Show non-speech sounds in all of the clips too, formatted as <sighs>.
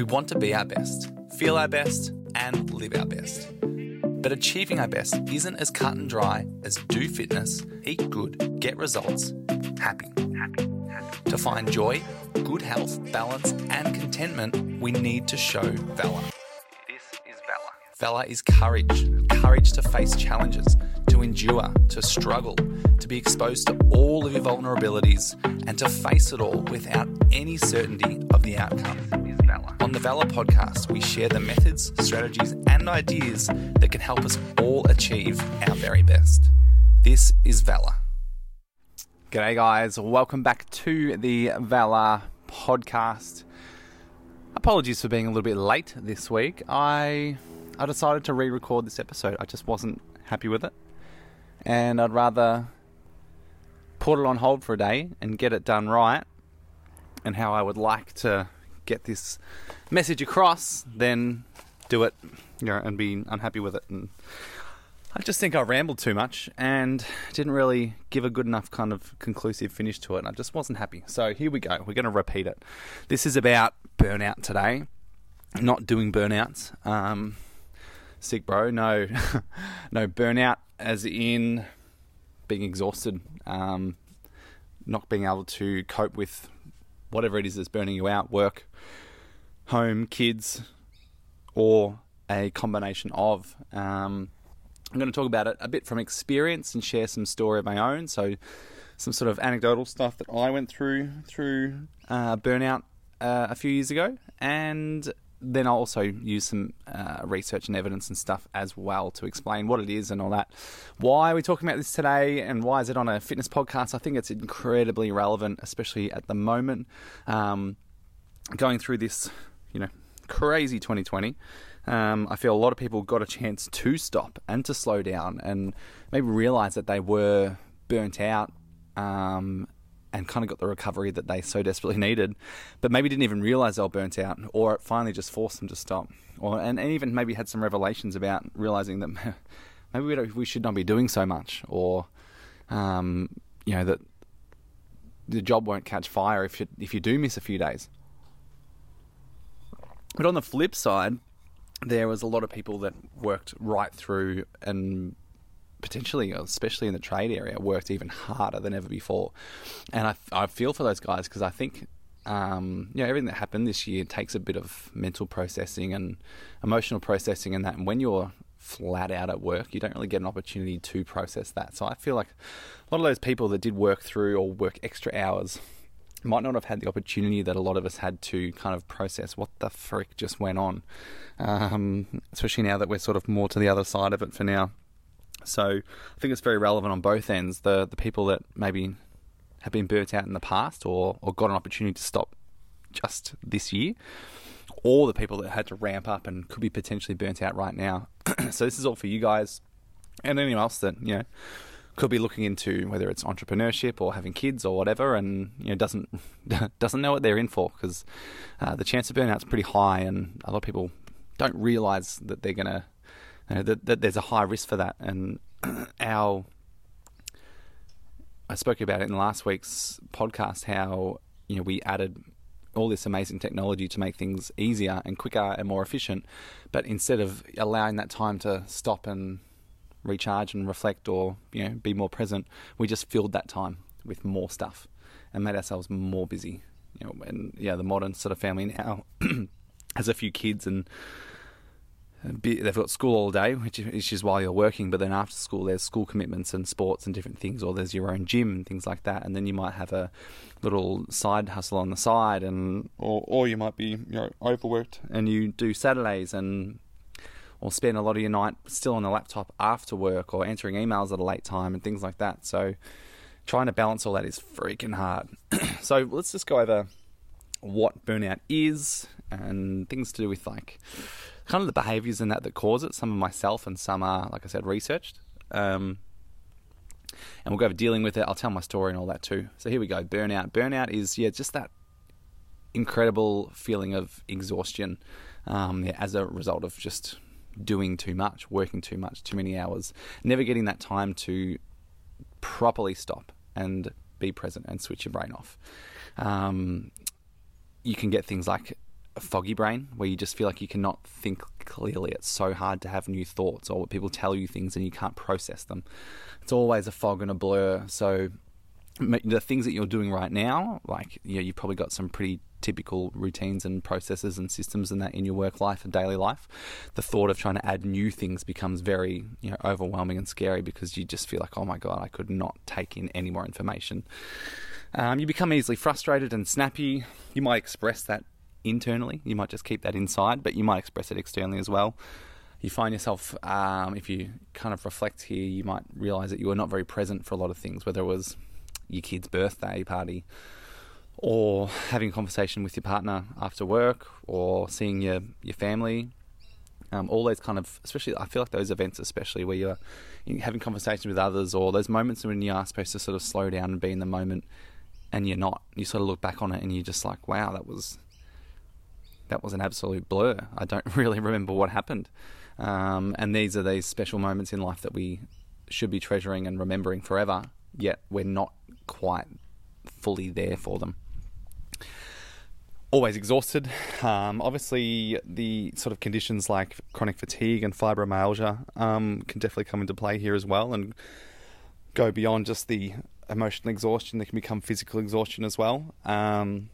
We want to be our best, feel our best, and live our best. But achieving our best isn't as cut and dry as do fitness, eat good, get results, happy. To find joy, good health, balance, and contentment, we need to show valor. This is valor. Valor is courage courage to face challenges, to endure, to struggle, to be exposed to all of your vulnerabilities, and to face it all without any certainty of the outcome. On the Valor podcast, we share the methods, strategies, and ideas that can help us all achieve our very best. This is Valor. G'day, guys. Welcome back to the Valor podcast. Apologies for being a little bit late this week. I I decided to re-record this episode. I just wasn't happy with it, and I'd rather put it on hold for a day and get it done right, and how I would like to get this message across then do it, you know, and be unhappy with it. And I just think I rambled too much and didn't really give a good enough kind of conclusive finish to it. And I just wasn't happy. So here we go. We're going to repeat it. This is about burnout today, not doing burnouts. Um, sick, bro. No, <laughs> no burnout, as in being exhausted, um, not being able to cope with whatever it is that's burning you out work, home, kids, or a combination of. Um, I'm going to talk about it a bit from experience and share some story of my own. So, some sort of anecdotal stuff that I went through through uh, burnout uh, a few years ago, and then I'll also use some uh, research and evidence and stuff as well to explain what it is and all that. Why are we talking about this today and why is it on a fitness podcast? I think it's incredibly relevant, especially at the moment. Um, going through this, you know, crazy 2020. Um, I feel a lot of people got a chance to stop and to slow down and maybe realize that they were burnt out um, and kind of got the recovery that they so desperately <laughs> needed, but maybe didn't even realize they were burnt out, or it finally just forced them to stop, or and, and even maybe had some revelations about realizing that <laughs> maybe we, we should not be doing so much, or um, you know that the job won't catch fire if you if you do miss a few days. But on the flip side, there was a lot of people that worked right through and potentially, especially in the trade area, worked even harder than ever before. And I, I feel for those guys because I think um, you know, everything that happened this year takes a bit of mental processing and emotional processing and that. And when you're flat out at work, you don't really get an opportunity to process that. So I feel like a lot of those people that did work through or work extra hours might not have had the opportunity that a lot of us had to kind of process what the frick just went on. Um, especially now that we're sort of more to the other side of it for now. So I think it's very relevant on both ends. The the people that maybe have been burnt out in the past or, or got an opportunity to stop just this year, or the people that had to ramp up and could be potentially burnt out right now. <clears throat> so this is all for you guys and anyone else that, you know, could be looking into whether it's entrepreneurship or having kids or whatever, and you know doesn't <laughs> doesn't know what they're in for because uh, the chance of burnout is pretty high, and a lot of people don't realize that they're gonna you know, that, that there's a high risk for that. And <clears throat> our, I spoke about it in last week's podcast how you know we added all this amazing technology to make things easier and quicker and more efficient, but instead of allowing that time to stop and recharge and reflect or you know be more present, we just filled that time with more stuff and made ourselves more busy. You know, and yeah, the modern sort of family now <clears throat> has a few kids and they've got school all day, which is while you're working, but then after school there's school commitments and sports and different things, or there's your own gym and things like that, and then you might have a little side hustle on the side, and or or you might be you know overworked and you do Saturdays and or spend a lot of your night still on the laptop after work or answering emails at a late time and things like that. So trying to balance all that is freaking hard. <clears throat> so let's just go over what burnout is and things to do with like kind of the behaviors in that that cause it. Some of myself and some are, like I said, researched. Um, and we'll go over dealing with it. I'll tell my story and all that too. So here we go. Burnout. Burnout is yeah, just that incredible feeling of exhaustion um, yeah, as a result of just doing too much, working too much, too many hours, never getting that time to properly stop and be present and switch your brain off. Um, you can get things like a foggy brain where you just feel like you cannot think clearly. It's so hard to have new thoughts or people tell you things and you can't process them. It's always a fog and a blur. So the things that you're doing right now, like you know, you've probably got some pretty typical routines and processes and systems and that in your work life and daily life. The thought of trying to add new things becomes very you know overwhelming and scary because you just feel like, oh my god, I could not take in any more information. Um, you become easily frustrated and snappy. You might express that internally. You might just keep that inside, but you might express it externally as well. You find yourself, um, if you kind of reflect here, you might realize that you were not very present for a lot of things, whether it was your kid's birthday party, or having a conversation with your partner after work, or seeing your your family. Um, all those kind of, especially, I feel like those events, especially where you're, having conversations with others, or those moments when you are supposed to sort of slow down and be in the moment, and you're not. You sort of look back on it and you're just like, wow, that was that was an absolute blur. I don't <laughs> really remember what happened. Um, and these are these special moments in life that we should be treasuring and remembering forever, yet we're not quite fully there for them. Always exhausted. Um, obviously, the sort of conditions like chronic fatigue and fibromyalgia um, can definitely come into play here as well and go beyond just the emotional exhaustion. They can become physical exhaustion as well. Um,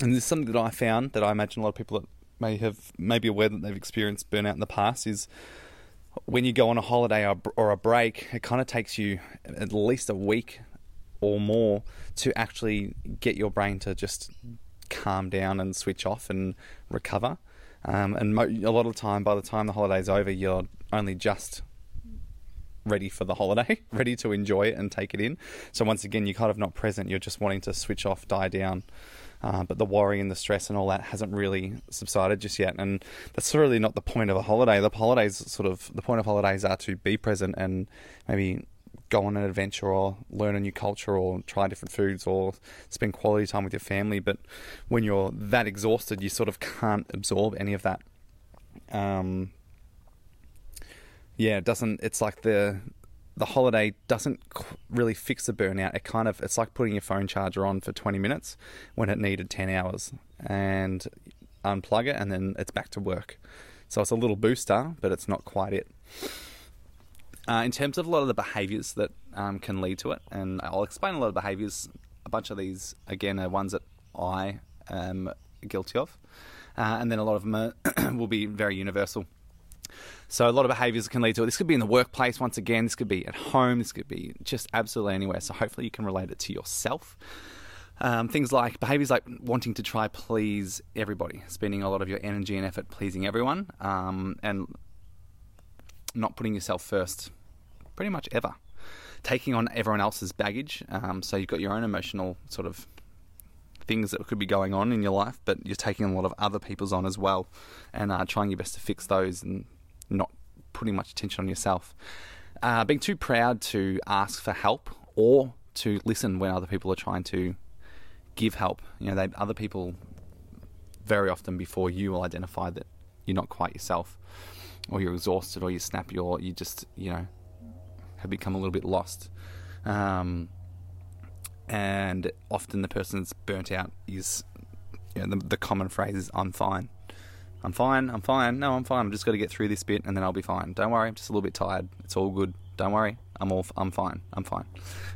and this is something that I found that I imagine a lot of people that may have maybe aware that they've experienced burnout in the past is when you go on a holiday or, or a break, it kind of takes you at least a week or more to actually get your brain to just calm down and switch off and recover. Um, and mo- a lot of the time, by the time the holiday's over, you're only just ready for the holiday, <laughs> ready to enjoy it and take it in. So once again, you're kind of not present. You're just wanting to switch off, die down. Uh, but the worry and the stress and all that hasn't really subsided just yet. And that's really not the point of a holiday. The holidays, sort of, the point of holidays are to be present and maybe go on an adventure or learn a new culture or try different foods or spend quality time with your family. But when you're that exhausted, you sort of can't absorb any of that. Um, yeah, it doesn't. It's like the the holiday doesn't really fix the burnout. It kind of it's like putting your phone charger on for 20 minutes when it needed 10 hours and unplug it and then it's back to work. So it's a little booster, but it's not quite it. Uh, in terms of a lot of the behaviours that um, can lead to it, and I'll explain a lot of behaviours. A bunch of these, again, are ones that I am guilty of, uh, and then a lot of them are, <coughs> will be very universal. So a lot of behaviours can lead to it. This could be in the workplace once again. This could be at home. This could be just absolutely anywhere. So hopefully you can relate it to yourself. Um, things like behaviours like wanting to try please everybody, spending a lot of your energy and effort pleasing everyone, um, and not putting yourself first, pretty much ever. Taking on everyone else's baggage. Um, so you've got your own emotional sort of things that could be going on in your life, but you're taking a lot of other people's on as well, and uh, trying your best to fix those and not putting much attention on yourself. Uh, being too proud to ask for help or to listen when other people are trying to give help. You know, other people very often before you will identify that you're not quite yourself, or you're exhausted, or you snap, or you just you know have become a little bit lost. Um, and often the person that's burnt out is you know, the, the common phrase is "I'm fine." I'm fine, I'm fine. No, I'm fine. I'm just got to get through this bit and then I'll be fine. Don't worry, I'm just a little bit tired. It's all good. Don't worry, I'm all, I'm fine. I'm fine.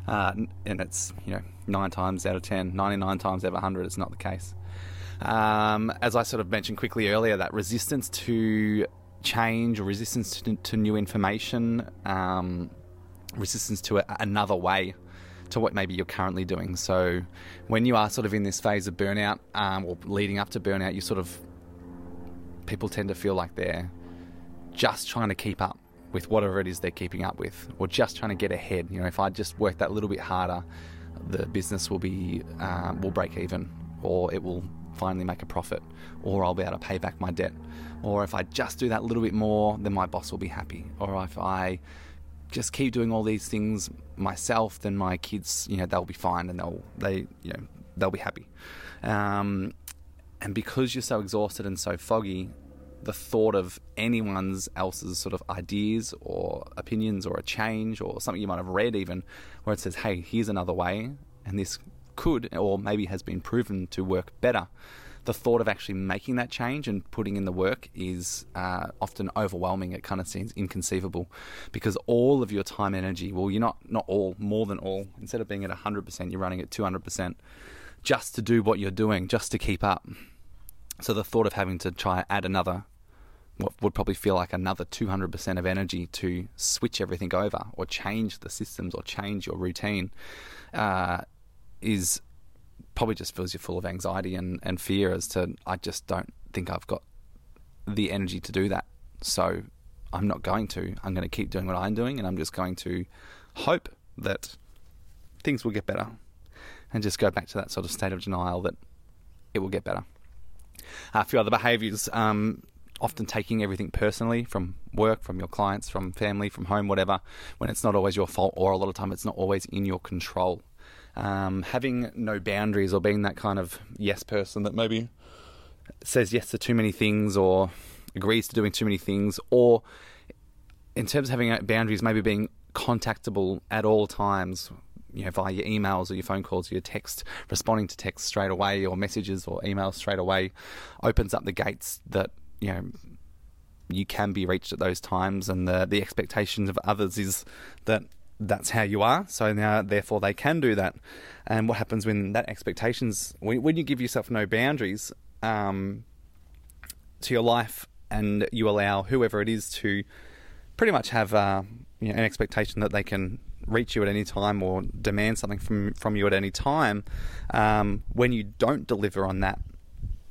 Uh, and it's, you know, nine times out of 10, 99 times out of 100, it's not the case. Um, as I sort of mentioned quickly earlier, that resistance to change or resistance to, to new information, um, resistance to a, another way to what maybe you're currently doing. So when you are sort of in this phase of burnout um, or leading up to burnout, you sort of people tend to feel like they're just trying to keep up with whatever it is they're keeping up with, or just trying to get ahead. You know, if I just work that little bit harder, the business will be um, will break even, or it will finally make a profit, or I'll be able to pay back my debt, or if I just do that little bit more, then my boss will be happy, or if I just keep doing all these things myself, then my kids, you know, they'll be fine and they'll they you know they'll be happy. Um, and because you're so exhausted and so foggy, the thought of anyone's else's sort of ideas or opinions or a change or something you might have read even where it says, hey, here's another way, and this could or maybe has been proven to work better, the thought of actually making that change and putting in the work is uh, often overwhelming. It kind of seems inconceivable because all of your time and energy, well, you're not, not all, more than all, instead of being at 100%, you're running at 200% just to do what you're doing, just to keep up. So the thought of having to try add another what would probably feel like another 200% of energy to switch everything over or change the systems or change your routine uh, is probably just fills you full of anxiety and, and fear as to I just don't think I've got the energy to do that. So I'm not going to. I'm going to keep doing what I'm doing and I'm just going to hope that things will get better and just go back to that sort of state of denial that it will get better. A few other behaviors, um, often taking everything personally from work, from your clients, from family, from home, whatever, when it's not always your fault or a lot of time it's not always in your control. Um, having no boundaries or being that kind of yes person that maybe says yes to too many things or agrees to doing too many things, or in terms of having boundaries, maybe being contactable at all times, you know, via your emails or your phone calls, or your text, responding to text straight away or messages or emails straight away, opens up the gates that you know you can be reached at those times, and the the expectations of others is that that's how you are. So now, therefore, they can do that. And what happens when that expectations, when, when you give yourself no boundaries um, to your life, and you allow whoever it is to pretty much have uh, you know, an expectation that they can reach you at any time or demand something from from you at any time. Um, when you don't deliver on that,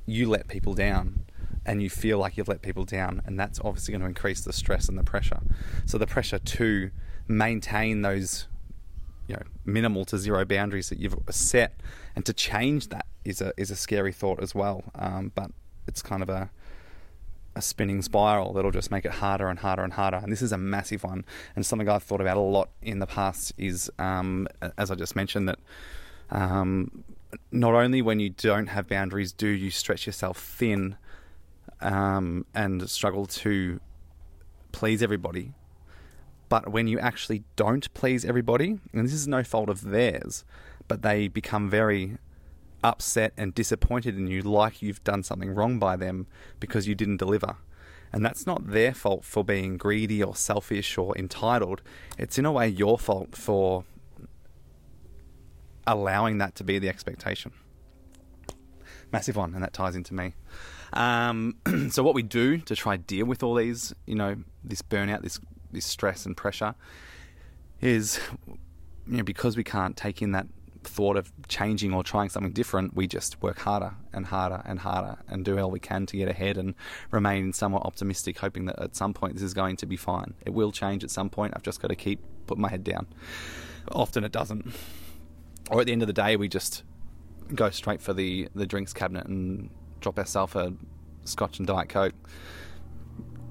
you let people down, and you feel like you've let people down, and that's obviously going to increase the stress and the pressure. So the pressure to maintain those you know minimal to zero boundaries that you've set, and to change that is a is a scary thought as well. Um, but it's kind of a a spinning spiral that'll just make it harder and harder and harder. And this is a massive one, and something I've thought about a lot in the past is, um, as I just mentioned, that um, not only when you don't have boundaries do you stretch yourself thin um, and struggle to please everybody, but when you actually don't please everybody, and this is no fault of theirs, but they become very upset and disappointed in you, like you've done something wrong by them because you didn't deliver. And that's not their fault for being greedy or selfish or entitled. It's in a way your fault for allowing that to be the expectation. Massive one, and that ties into me. Um, <clears throat> so, what we do to try deal with all these, you know, this burnout, this this stress and pressure is you know because we can't take in that thought of changing or trying something different, we just work harder and harder and harder and do all we can to get ahead and remain somewhat optimistic, hoping that at some point this is going to be fine. It will change at some point. I've just got to keep putting my head down. Often it doesn't. Or at the end of the day, we just go straight for the, the drinks cabinet and drop ourselves a scotch and diet coke,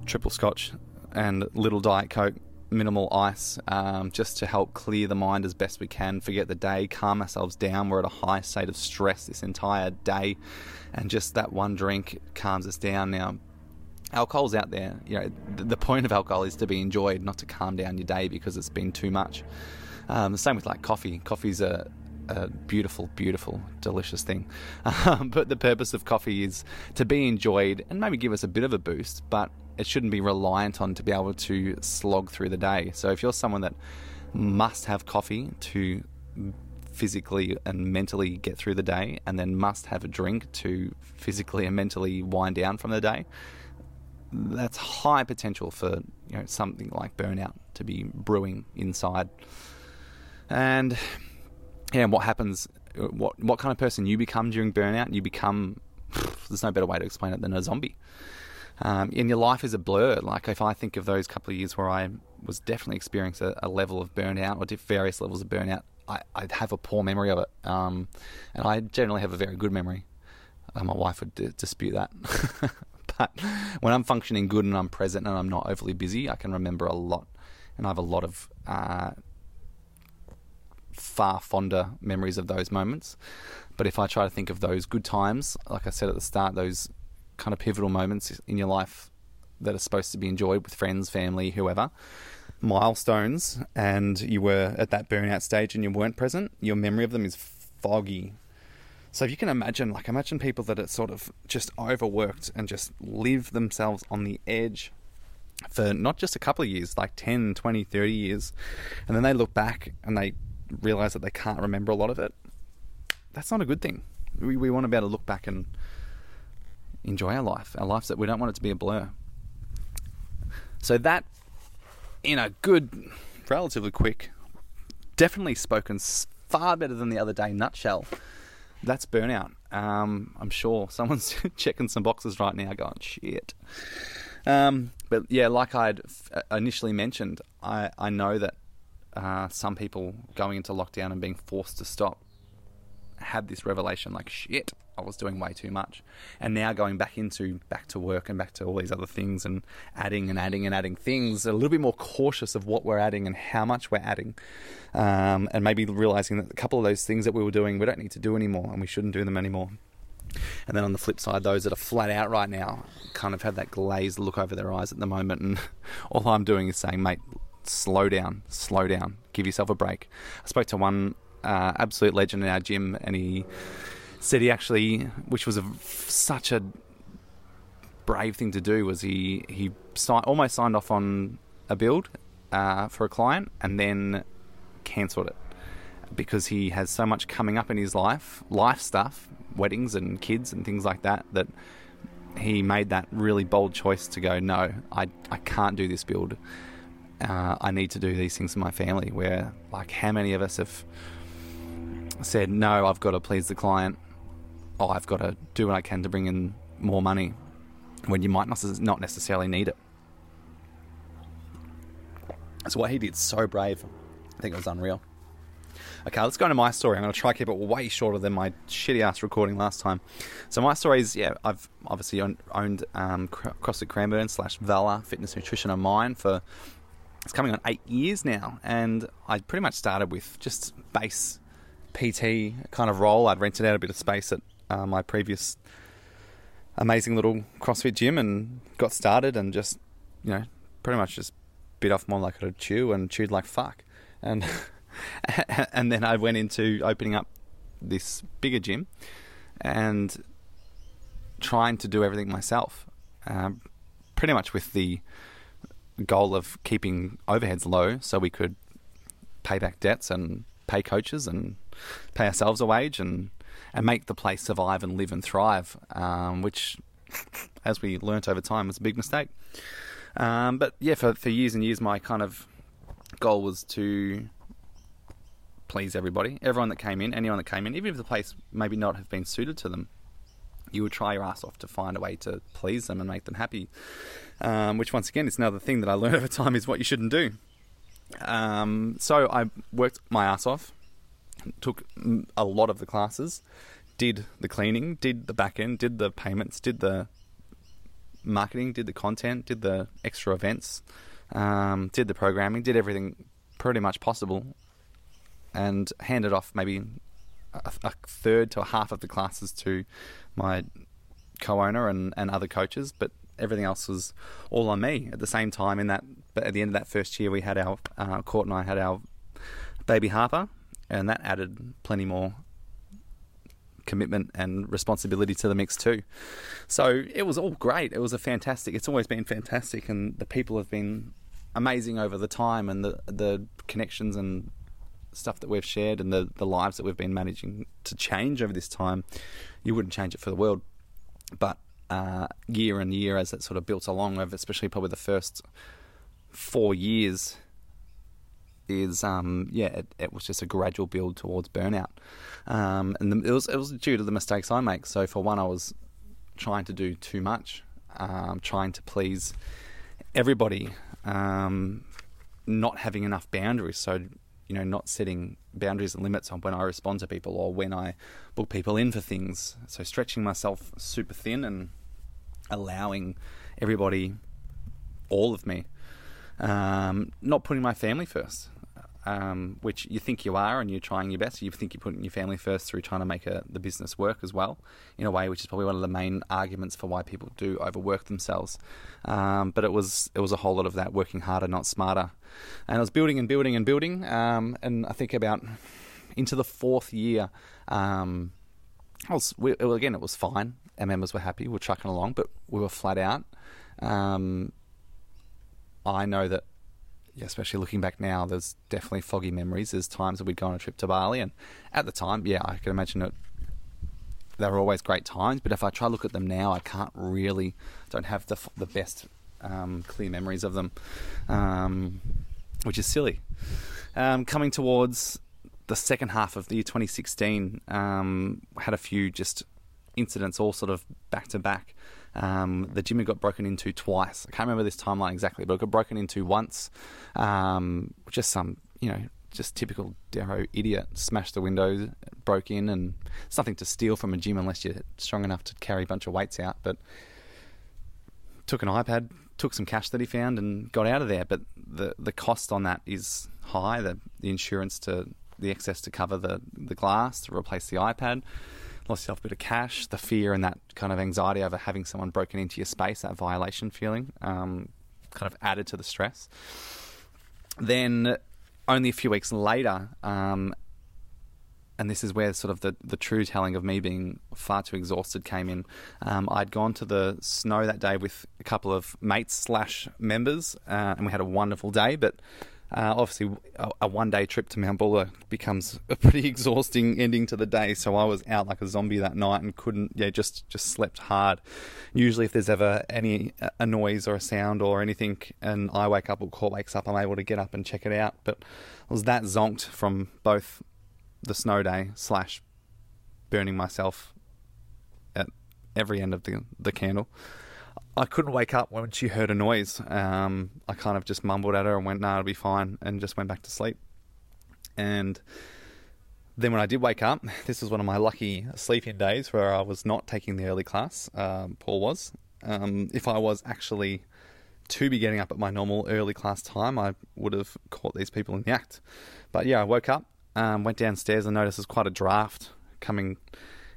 triple scotch, and little Diet Coke, minimal ice, um, just to help clear the mind as best we can, forget the day, calm ourselves down. We're at a high state of stress this entire day, and just that one drink calms us down. Now, alcohol's out there. You know, the point of alcohol is to be enjoyed, not to calm down your day because it's been too much. Um, the same with like coffee. Coffee's a a beautiful, beautiful, delicious thing. <laughs> But the purpose of coffee is to be enjoyed and maybe give us a bit of a boost, but it shouldn't be reliant on to be able to slog through the day. So if you're someone that must have coffee to physically and mentally get through the day, and then must have a drink to physically and mentally wind down from the day, that's high potential for you know something like burnout to be brewing inside. And yeah, and what happens? What what kind of person you become during burnout? You become. <sighs> There's no better way to explain it than a zombie um, and your life is a blur. Like if I think of those couple of years where I was definitely experiencing a, a level of burnout or various levels of burnout, I, I have a poor memory of it, um, and I generally have a very good memory. Uh, my wife would d- dispute that. <laughs> but when I'm functioning good and I'm present and I'm not overly busy, I can remember a lot, and I have a lot of uh, far fonder memories of those moments. But if I try to think of those good times, like I said at the start, those kind of pivotal moments in your life that are supposed to be enjoyed with friends, family, whoever, milestones, and you were at that burnout stage and you weren't present, your memory of them is foggy. So if you can imagine, like, imagine people that are sort of just overworked and just live themselves on the edge for not just a couple of years, like 10, 20, 30 years. And then they look back and they realize that they can't remember a lot of it. That's not a good thing. We, we want to be able to look back and enjoy our life, our lives that we don't want it to be a blur. So that, in a good, relatively quick, definitely spoken far better than the other day nutshell that's burnout. Um, I'm sure <laughs> someone's checking some boxes right now, going shit. Um, but yeah, like I'd uh, initially mentioned, I I know that uh, some people going into lockdown and being forced to stop had this revelation like shit I was doing way too much and now going back into back to work and back to all these other things and adding and adding and adding things a little bit more cautious of what we're adding and how much we're adding um, and maybe realizing that a couple of those things that we were doing we don't need to do anymore and we shouldn't do them anymore and then on the flip side, those that are flat out right now kind of have that glazed look over their eyes at the moment. And <laughs> all I'm doing is saying, mate, slow down, slow down, give yourself a break. I spoke to one uh, absolute legend in our gym, and he said he actually, which was a, such a brave thing to do, was he he si- almost signed off on a build uh, for a client and then cancelled it because he has so much coming up in his life, life stuff, weddings and kids and things like that, that he made that really bold choice to go, no, I, I can't do this build. Uh, I need to do these things for my family. Where, like, how many of us have said, no, I've got to please the client. Oh, I've got to do what I can to bring in more money when you might not necessarily need it. So what he did, so brave. I think it was unreal. Okay, let's go into my story. I'm going to try to keep it way shorter than my shitty ass recording last time. So my story is, yeah, I've obviously owned um, CrossFit Cranbourne slash Valor Fitness Nutrition and Mind for it's coming on eight years now, and I pretty much started with just base PT kind of role. I'd rented out a bit of space at uh, my previous amazing little CrossFit gym and got started and just, you know, pretty much just bit off more like I could chew and chewed like fuck. And <laughs> and then I went into opening up this bigger gym and trying to do everything myself, um, pretty much with the goal of keeping overheads low so we could pay back debts and pay coaches and pay ourselves a wage and and make the place survive and live and thrive, um, which, as we learnt over time, was a big mistake. Um, but yeah, for, for years and years, my kind of goal was to please everybody, everyone that came in, anyone that came in, even if the place maybe not have been suited to them, you would try your ass off to find a way to please them and make them happy. Um, which, once again, is another thing that I learned <laughs> over time is what you shouldn't do. Um, so I worked my ass off, took a lot of the classes, did the cleaning, did the back end, did the payments, did the marketing, did the content, did the extra events, um, did the programming, did everything pretty much possible and handed off maybe a, third to a half of the classes to my co-owner and, and other coaches, but everything else was all on me. At the same time, in that, at the end of that first year, we had our uh, Court and I had our baby Harper, and that added plenty more commitment and responsibility to the mix too. So it was all great. It was a fantastic. It's always been fantastic, and the people have been amazing over the time, and the the connections and stuff that we've shared and the, the lives that we've been managing to change over this time, you wouldn't change it for the world. But uh, year and year, as it sort of built along, over especially probably the first four years, is um, yeah, it, it, was just a gradual build towards burnout, um, and the, it was it was due to the mistakes I make. So for one, I was trying to do too much, um, trying to please everybody, um, not having enough boundaries. So you know, not setting boundaries and limits on when I respond to people or when I book people in for things. So stretching myself super thin and allowing everybody, all of me, um, not putting my family first um, which you think you are and you're trying your best. You think you're putting your family first through trying to make a, the business work as well, in a way, which is probably one of the main arguments for why people do overwork themselves. Um, but it was it was a whole lot of that working harder, not smarter. And I was building and building and building. Um, and I think about into the fourth year, um, I was we, again, it was fine. Our members were happy. We are trucking along, but we were flat out. Um, I know that, yeah, especially looking back now, there's definitely foggy memories. There's times that we'd go on a trip to Bali, and at the time, yeah, I can imagine it. They were always great times, but if I try to look at them now, I can't really, don't have the the best um, clear memories of them, um, which is silly. Um, coming towards the second half of the year 2016, um, had a few just incidents all sort of back to back. Um, the gym had got broken into twice. I can't remember this timeline exactly, but it got broken into once. Um, just some, you know, just typical Darrow idiot smashed the windows, broke in, and it's nothing to steal from a gym unless you're strong enough to carry a bunch of weights out. But took an iPad, took some cash that he found, and got out of there. But the the cost on that is high. The the insurance to the excess to cover the the glass to replace the iPad lost yourself a bit of cash, the fear and that kind of anxiety over having someone broken into your space, that violation feeling, um, kind of added to the stress. Then, only a few weeks later, um, and this is where sort of the, the true telling of me being far too exhausted came in. Um, I'd gone to the snow that day with a couple of mates slash members, uh, and we had a wonderful day, but uh, obviously, a, a one day trip to Mount Buller becomes a pretty <laughs> exhausting ending to the day. So I was out like a zombie that night and couldn't, yeah, just, just slept hard. Usually, if there's ever any a noise or a sound or anything, and I wake up or Court wakes up, I'm able to get up and check it out. But I was that zonked from both the snow day slash burning myself at every end of the the candle. I couldn't wake up when she heard a noise. Um, I kind of just mumbled at her and went, "No, nah, it'll be fine," and just went back to sleep. And then when I did wake up, <laughs> this was one of my lucky sleep-in days where I was not taking the early class. Um, Paul was. Um, if I was actually to be getting up at my normal early class time, I would have caught these people in the act. But yeah, I woke up, um, went downstairs, and noticed there's quite a draft coming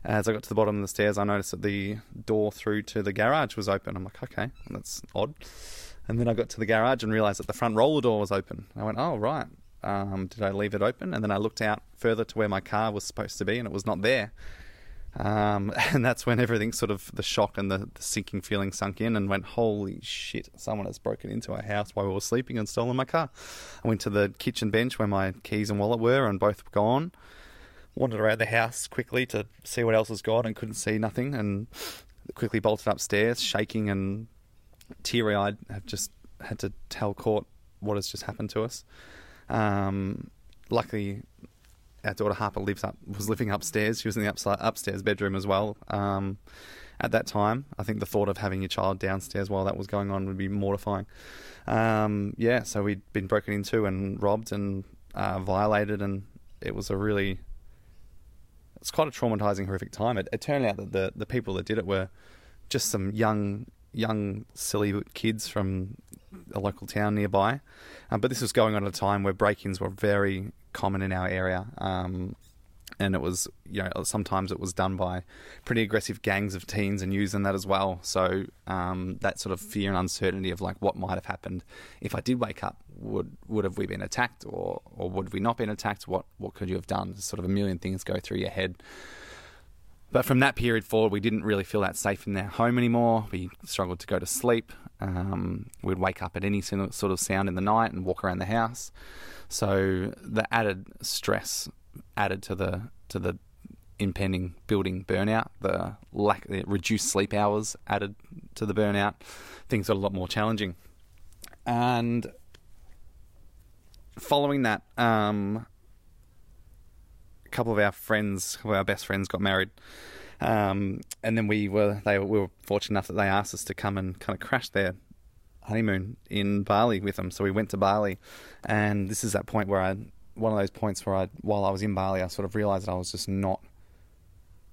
as I got to the bottom of the stairs, I noticed that the door through to the garage was open. I'm like, okay, that's odd. And then I got to the garage and realised that the front roller door was open. I went, oh, right. Um, did I leave it open? And then I looked out further to where my car was supposed to be, and it was not there. Um, <laughs> and that's when everything sort of the shock and the, the, sinking feeling sunk in and went, holy shit, someone has broken into our house while we were sleeping and stolen my car. I went to the kitchen bench where my keys and wallet were, and both were gone wandered around the house quickly to see what else was gone and couldn't see nothing and quickly bolted upstairs, shaking and teary eyed. Have just had to tell Court what has just happened to us. Um, luckily, our daughter Harper lives up was living upstairs. She was in the upside, upstairs bedroom as well. Um, at that time, I think the thought of having your child downstairs while that was going on would be mortifying. Um, yeah, so we'd been broken into and robbed and uh, violated, and it was a really it's quite a traumatizing, horrific time. It, it, turned out that the the people that did it were just some young, young, silly kids from a local town nearby. Um, but this was going on at a time where break-ins were very common in our area. Um, and it was you know sometimes it was done by pretty aggressive gangs of teens and using that as well. So um, that sort of fear and uncertainty of like what might have happened if I did wake up. Would would have we been attacked or or would we not been attacked? What what could you have done? Sort of a million things go through your head. But from that period forward, we didn't really feel that safe in our home anymore. We struggled to go to sleep. Um, we'd wake up at any sort of sound in the night and walk around the house. So the added stress added to the to the impending building burnout, the lack, the reduced sleep hours added to the burnout. Things got a lot more challenging, and following that, um, a couple of our friends, of our best friends, got married. Um, and then we were they we were fortunate enough that they asked us to come and kind of crash their honeymoon in Bali with them. So we went to Bali, and this is that point where I one of those points where I, while I was in Bali, I sort of realized that I was just not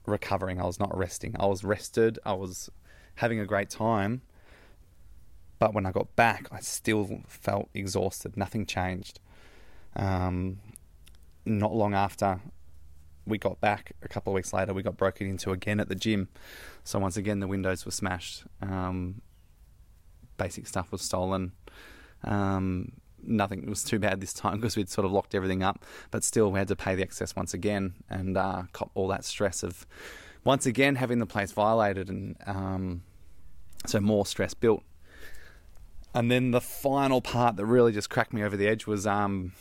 recovering. I was not resting. I was rested. I was having a great time. But when I got back, I still felt exhausted. Nothing changed. Um, not long after we got back, a couple of weeks later, we got broken into again at the gym. So once again, the windows were smashed. Um, basic stuff was stolen. Um, nothing was too bad this time because we'd sort of locked everything up. But still, we had to pay the excess once again and uh, cop all that stress of once again having the place violated, and um, so more stress built. And then the final part that really just cracked me over the edge was um,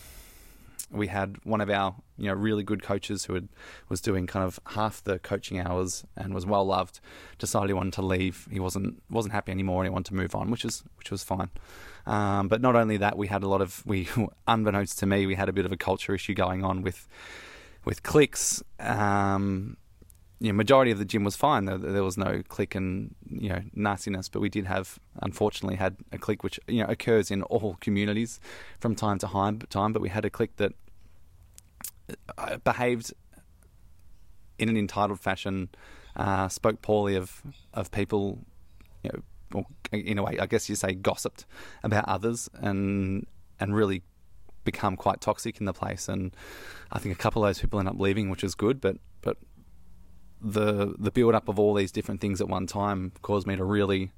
we had one of our you know really good coaches who had, was doing kind of half the coaching hours and was well loved decided he wanted to leave he wasn't wasn't happy anymore and he wanted to move on which is which was fine um, but not only that we had a lot of we <laughs> unbeknownst to me we had a bit of a culture issue going on with with clicks um, you know, majority of the gym was fine. There, there, was no click and you know nastiness, but we did have, unfortunately, had a click which you know occurs in all <laughs> communities from time to time. But we had a click that behaved in an entitled fashion, uh, spoke poorly of of people, you know, or in a way, I guess you say gossiped about others, and and really become quite toxic in the place. And I think a couple of those people end up leaving, which is good, but but the the build up of all these different things at one time caused me to really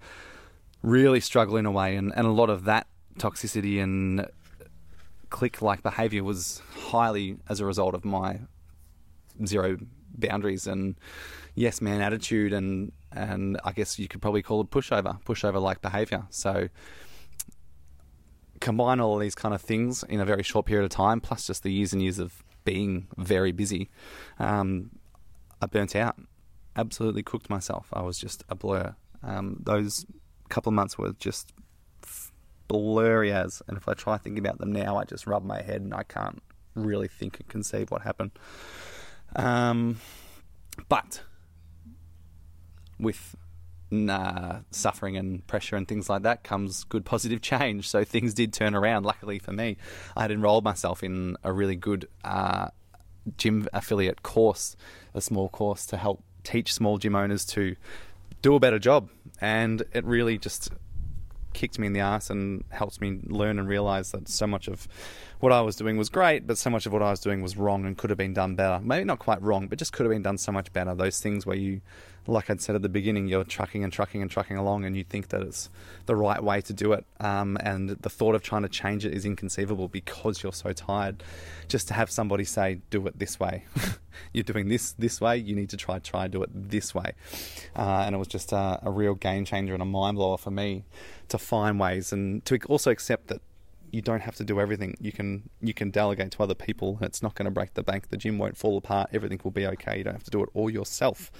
really struggle in a way and, and a lot of that toxicity and click like behavior was highly as a result of my zero boundaries and yes man attitude and and I guess you could probably call it pushover pushover like behavior so combine all these kind of things in a very short period of time plus just the years and years of being very busy um, I burnt out. Absolutely cooked myself. I was just a blur. Um, those couple of months were just blurry as, and if I try thinking about them now, I just rub my head and I can't really think and conceive what happened. Um, but with uh, suffering and pressure and things like that comes good positive change. So things did turn around. Luckily for me, I had enrolled myself in a really good uh, gym affiliate course, a small course to help teach small gym owners to do a better job. And it really just kicked me in the ass and helped me learn and realize that so much of what I was doing was great, but so much of what I was doing was wrong and could have been done better. Maybe not quite wrong, but just could have been done so much better. Those things where you like I'd said at the beginning, you're trucking and trucking and trucking along, and you think that it's the right way to do it. Um, and the thought of trying to change it is inconceivable because you're so tired. Just to have somebody say, "Do it this way," <laughs> you're doing this this way. You need to try try do it this way. Uh, and it was just a, a real game changer and a mind blower for me to find ways and to also accept that you don't have to do everything. You can you can delegate to other people. It's not going to break the bank. The gym won't fall apart. Everything will be okay. You don't have to do it all yourself.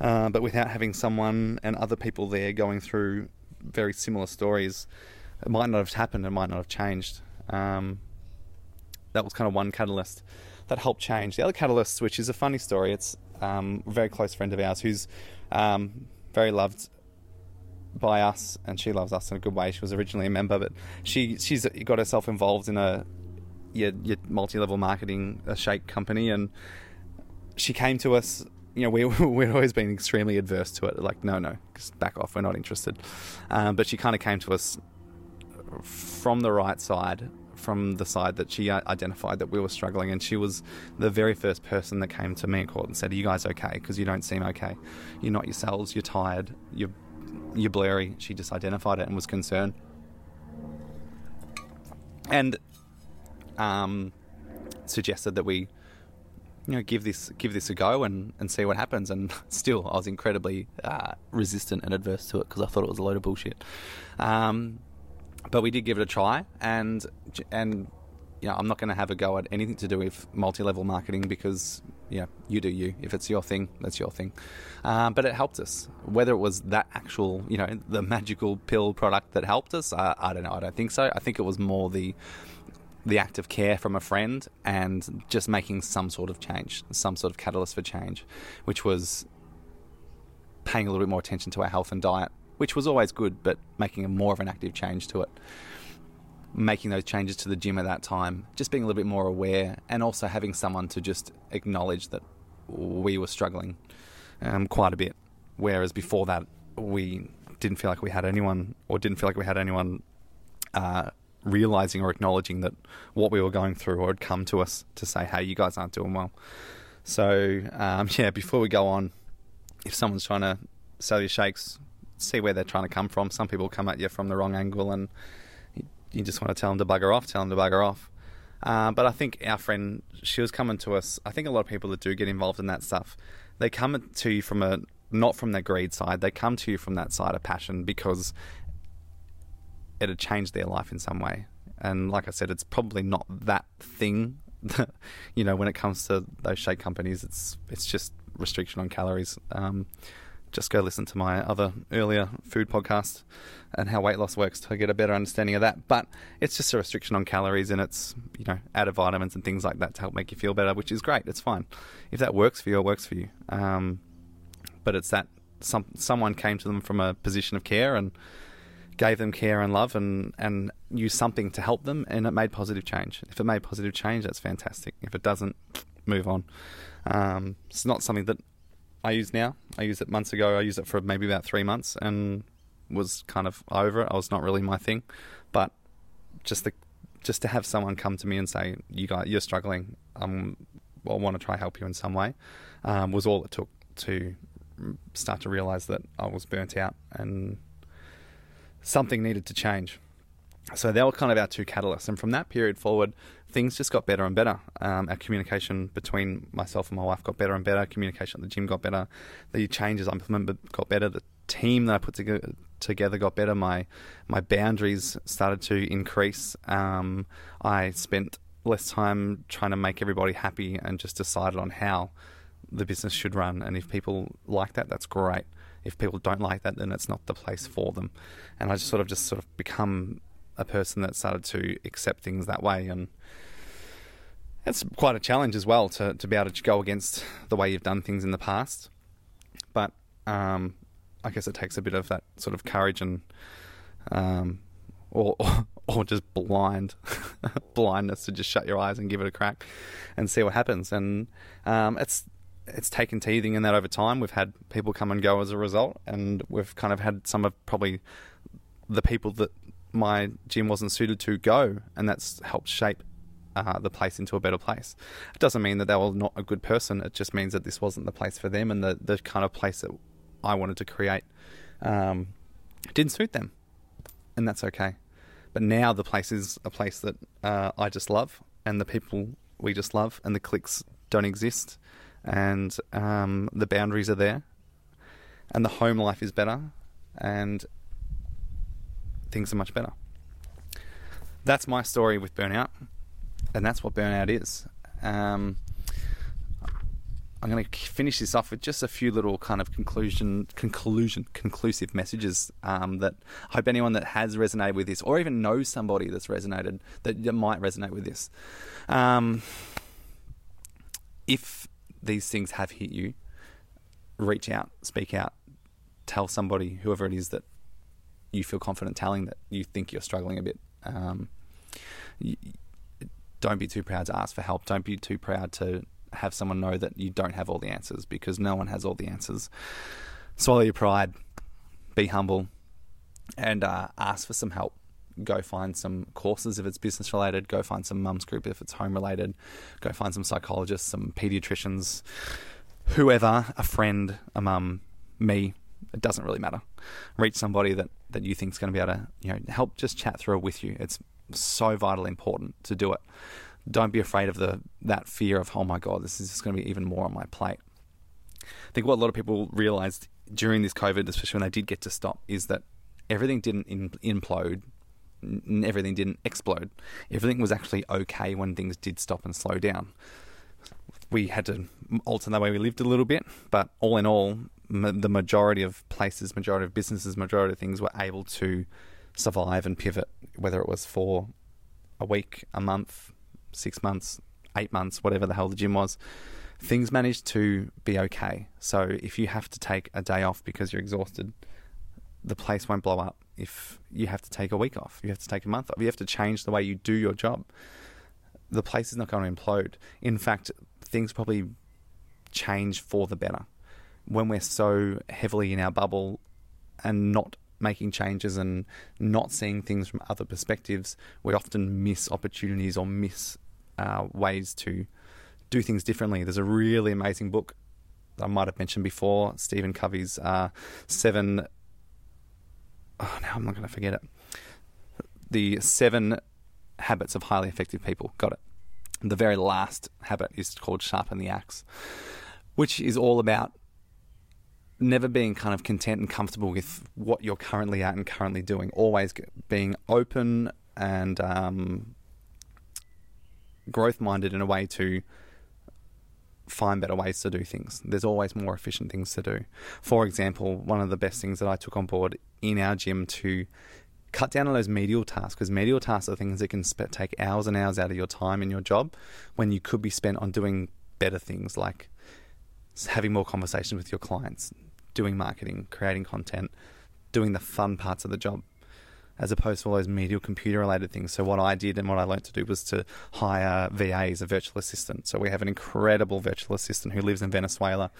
Uh, but without having someone and other people there going through very similar stories, it might not have happened. It might not have changed. Um, that was kind of one catalyst that helped change. The other catalyst, which is a funny story, it's um, a very close friend of ours who's um, very loved by us, and she loves us in a good way. She was originally a member, but she she's got herself involved in a your, your multi-level marketing a shake company, and she came to us. You know, we <laughs> we'd always been extremely adverse to it. Like, no, no, just back off. We're not interested. Um, but she kind of came to us from the right side, from the side that she identified that we were struggling, and she was the very first person that came to me in Court and said, "Are you guys okay? Because you don't seem okay. You're not yourselves. You're tired. You're blurry. She just identified it and was concerned. And um, suggested that we, you know, give this give this a go and, and see what happens. And <laughs> still, I was incredibly uh, resistant and adverse to it because I thought it was a load of bullshit. Um, but we did give it a try, and and know, I'm not going to have a go at anything to do with multi-level marketing because yeah, you do you. If it's your thing, that's your thing. Um, but it helped us. Whether it was that actual, you know, the magical pill product that helped us, uh, I don't know. I don't think so. I think it was more the the act of care from a friend and just making some sort of change, some sort of catalyst for change, which was paying a little bit more attention to our health and diet, which was always good, but making a more of an active change to it making those changes to the gym at that time, just being a little bit more aware, and also having someone to just acknowledge that we were struggling um, quite a bit. Whereas before that, we didn't feel like we had anyone, or didn't feel like we had anyone uh, realizing or acknowledging that what we were going through, or had come to us to say, "Hey, you guys aren't doing well." So um, <laughs> yeah, before we go on, if someone's trying to sell you shakes, see where they're trying to come from. Some people come at you from the wrong angle and you just want to tell them to bugger off, tell them to bugger off. Uh, but I think our friend, she was coming to us. I think a lot of people that do get involved in that stuff they come to you from a not from their greed side. They come to you from that side of passion because it had changed their life in some way. And like I said, it's probably not that thing. That, <laughs> you know, when it comes to those shake companies, it's it's just restriction on calories. Um, just go listen to my other earlier food podcast and how weight loss works to get a better understanding of that. But it's just a restriction on calories and it's, you know, added vitamins and things like that to help make you feel better, which is great. It's fine. If that works for you, it works for you. Um, but it's that some someone came to them from a position of care and gave them care and love and, and used something to help them and it made positive change. If it made positive change, that's fantastic. If it doesn't, move on. Um, it's not something that I use now. I used it months ago. I used it for maybe about three months and was kind of over it. I was not really my thing, but just the just to have someone come to me and say, "You guys, you're struggling. Um, I want to try help you in some way," um, was all it took to start to realize that I was burnt out and something needed to change. So they were kind of our two catalysts, and from that period forward, things just got better and better. Um, our communication between myself and my wife got better and better. Communication at the gym got better. The changes I implemented got better. The team that I put together, together got better. My my boundaries started to increase. Um, I spent less time trying to make everybody happy and just decided on how the business should run. And if people like that, that's great. If people don't like that, then it's not the place for them. And I just sort of just sort of become a person that started to accept things that way and it's quite a challenge as well to, to be able to go against the way you've done things in the past. But um, I guess it takes a bit of that sort of courage and um, or, <laughs> or, just blind <laughs> blindness to just shut your eyes and give it a crack and see what happens. And um, it's it's taken teething in that over time. We've had people come and go as a result, and we've kind of had some of probably the people that my gym wasn't suited to go, and that's helped shape uh, the place into a better place. It doesn't mean that they were not a good person. It just means that this wasn't the place for them, and the the kind of place that I wanted to create um, didn't suit them, and that's okay. But now the place is a place that uh, I just love, and the people we just love, and the cliques don't exist, and um, the boundaries are there, and the home life is better, and things are much better. That's my story with burnout and that's what burnout is. Um, I'm going to finish this off with just a few little kind of conclusion, conclusion, conclusive messages um, that I hope anyone that has resonated with this, or even knows somebody that's resonated that, might resonate with this. Um, if these things have hit you, reach out, speak out, tell somebody, whoever it is that you feel confident telling that you think you're struggling a bit. Um, you, don't be too proud to ask for help. Don't be too proud to have someone know that you don't have all the answers because no one has all the answers. Swallow your pride, be humble, and uh, ask for some help. Go find some courses if it's business related. Go find some mums group if it's home related. Go find some psychologists, some pediatricians, whoever, a friend, a mum, me. It doesn't really matter. Reach somebody that, that you think is going to be able to you know help just chat through it with you. It's so vitally important to do it. Don't be afraid of the that fear of oh my god, this is just going to be even more on my plate. I think what a lot of people realized during this COVID, especially when they did get to stop, is that everything didn't implode, everything didn't explode. Everything was actually okay when things did stop and slow down. We had to alter the way we lived a little bit, but all in all, the majority of places, majority of businesses, majority of things were able to survive and pivot, whether it was for a week, a month, six months, eight months, whatever the hell the gym was, things managed to be okay. So if you have to take a day off because you're exhausted, the place won't blow up. If you have to take a week off, you have to take a month off, you have to change the way you do your job, the place is not going to implode. In fact, things probably change for the better. When we're so heavily in our bubble and not making changes and not seeing things from other perspectives, we often miss opportunities or miss uh, ways to do things differently. There's a really amazing book that I might have mentioned before, Stephen Covey's uh, Seven. Oh, now I'm not going to forget it. The Seven Habits of Highly Effective People. Got it. The very last habit is called Sharpen the Axe. which is all about never being kind of content and comfortable with what you're currently at and currently doing. Always being open and um, growth minded in a way to find better ways to do things. There's always more efficient things to do. For example, one of the best things that I took on board in our gym to cut down on those medial tasks because medial tasks are things that can sp- take hours and hours out of your time in your job when you could be spent on doing better things like having more conversations with your clients, doing marketing, creating content, doing the fun parts of the job as opposed to all those medial computer related things. So what I did and what I learned to do was to hire VAs, a virtual assistant. So we have an incredible virtual assistant who lives in Venezuela,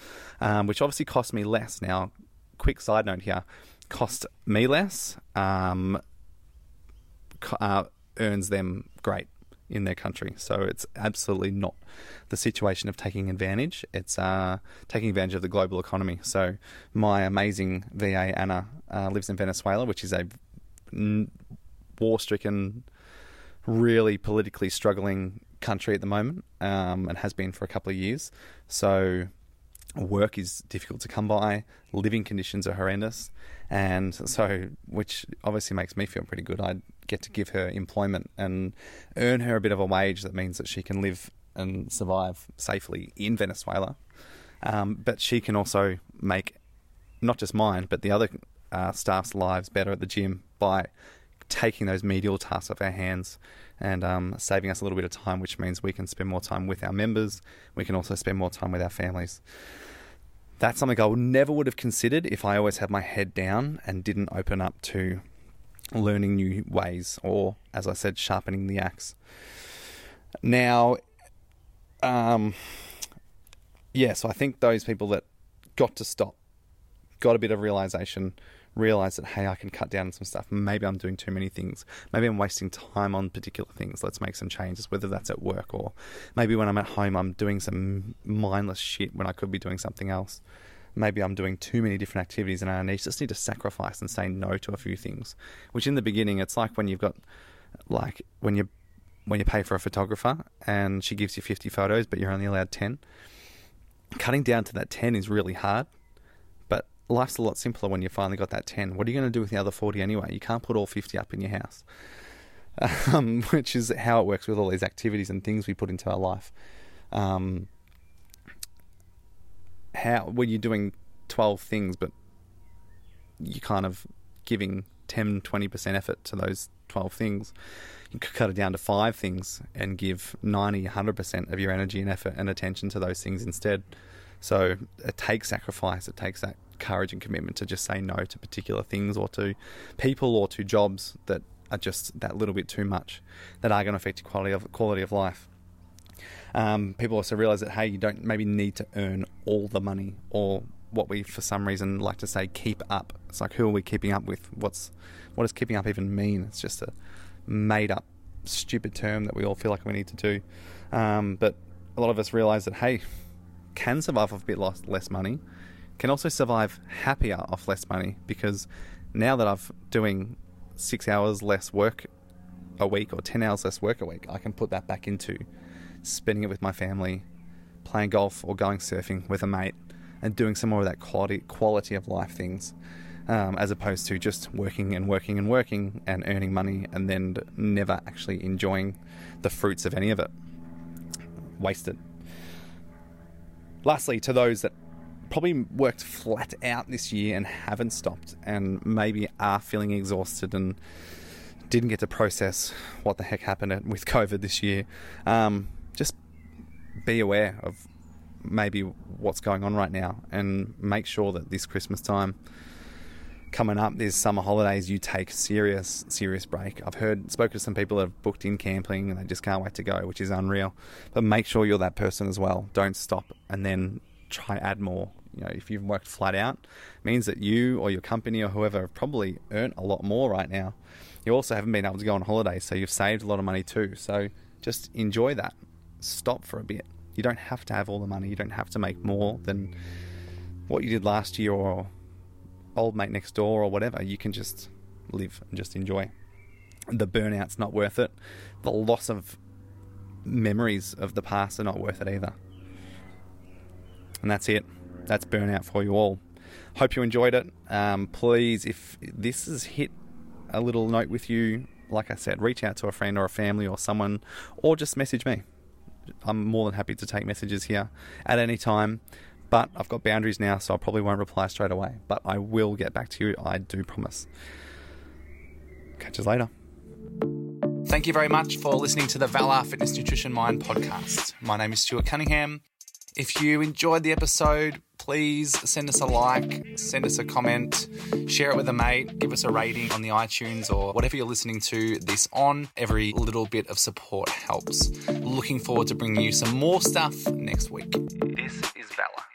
um, which obviously cost me less. Now, quick side note here, cost me less, um, uh, earns them great in their country. So it's absolutely not the situation of taking advantage. It's uh, taking advantage of the global economy. So my amazing VA Anna uh, lives in Venezuela, which is a war-stricken, really politically struggling country at the moment, um, and has been for a couple of years. So work is difficult to come by, living conditions are horrendous, and so which obviously makes me feel pretty good. I get to give her employment and earn her a bit of a wage that means that she can live and survive safely in Venezuela. Um, but she can also make not just mine, but the other uh, staff's lives better at the gym by taking those medial tasks off our hands and um, saving us a little bit of time, which means we can spend more time with our members. We can also spend more time with our families. That's something I never would have considered if I always had my head down and didn't open up to learning new ways or, as I said, sharpening the axe. Now, um, yeah, so I think those people that got to stop, got a bit of realization, realize that hey, I can cut down on some stuff. Maybe I'm doing too many things. Maybe I'm wasting time on particular things. Let's make some changes, whether that's at work or maybe when I'm at home, I'm doing some mindless shit when I could be doing something else. Maybe I'm doing too many different activities and I need, just need to sacrifice and say no to a few things. Which in the beginning, it's like when you've got, like when you when you pay for a photographer and she gives you 50 photos, but you're only allowed 10. Cutting down to that 10 is really hard but life's a lot simpler when you finally got that 10. What are you going to do with the other 40 anyway? You can't put all 50 up in your house, <laughs> um, which is how it works with all these activities and things we put into our life. Um, how when you're doing 12 things, but you're kind of giving 10, 20% effort to those 12 things, you could cut it down to five things and give 90, 100% of your energy and effort and attention to those things instead. So it takes sacrifice, it takes that courage and commitment to just say no to particular things or to people or to jobs that are just that little bit too much that are going to affect your quality of quality of life. Um, people also realize that hey, you don't maybe need to earn all the money or what we for some reason like to say keep up. It's like who are we keeping up with? What's what does keeping up even mean? It's just a made up stupid term that we all feel like we need to do. Um, but a lot of us realize that hey, can survive off a bit less money can also survive happier off less money because now that I'm doing six hours less work a week or 10 hours less work a week, I can put that back into spending it with my family, playing golf or going surfing with a mate, and doing some more of that quality, quality of life things. Um, as opposed to just working and working and working and earning money and then never actually enjoying the fruits of any of it. Wasted. Lastly, to those that probably worked flat out this year and haven't stopped and maybe are feeling exhausted and didn't get to process what the heck happened with COVID this year. Um, be aware of maybe what's going on right now and make sure that this Christmas time coming up, there's summer holidays, you take serious, serious break. I've heard, spoken to some people that have booked in camping and they just can't wait to go, which is unreal. But make sure you're that person as well. Don't stop and then try add more. You know, if you've worked flat out, means that you or your company or whoever have probably earned a lot more right now. You also haven't been able to go on holiday, so you've saved a lot of money too. So just enjoy that. Stop for a bit. You don't have to have all the money. You don't have to make more than what you did last year or old mate next door or whatever. You can just live and just enjoy. The burnout's not worth it. The loss of memories of the past are not worth it either. And that's it. That's burnout for you all. Hope you enjoyed it. Um, please, if this has hit a little note with you, like I said, reach out to a friend or a family or someone, or just message me. I'm more than happy to take messages here at any time. But I've got boundaries now, so I probably won't reply straight away. But I will get back to you, I do promise. Catch us later. Thank you very much for listening to the Valor Fitness Nutrition Mind podcast. My name is Stuart Cunningham. If you enjoyed the episode, please send us a like, send us a comment, share it with a mate, give us a rating on the iTunes or whatever you're listening to this on. Every little bit of support helps. Looking forward to bringing you some more stuff next week. This is Valor.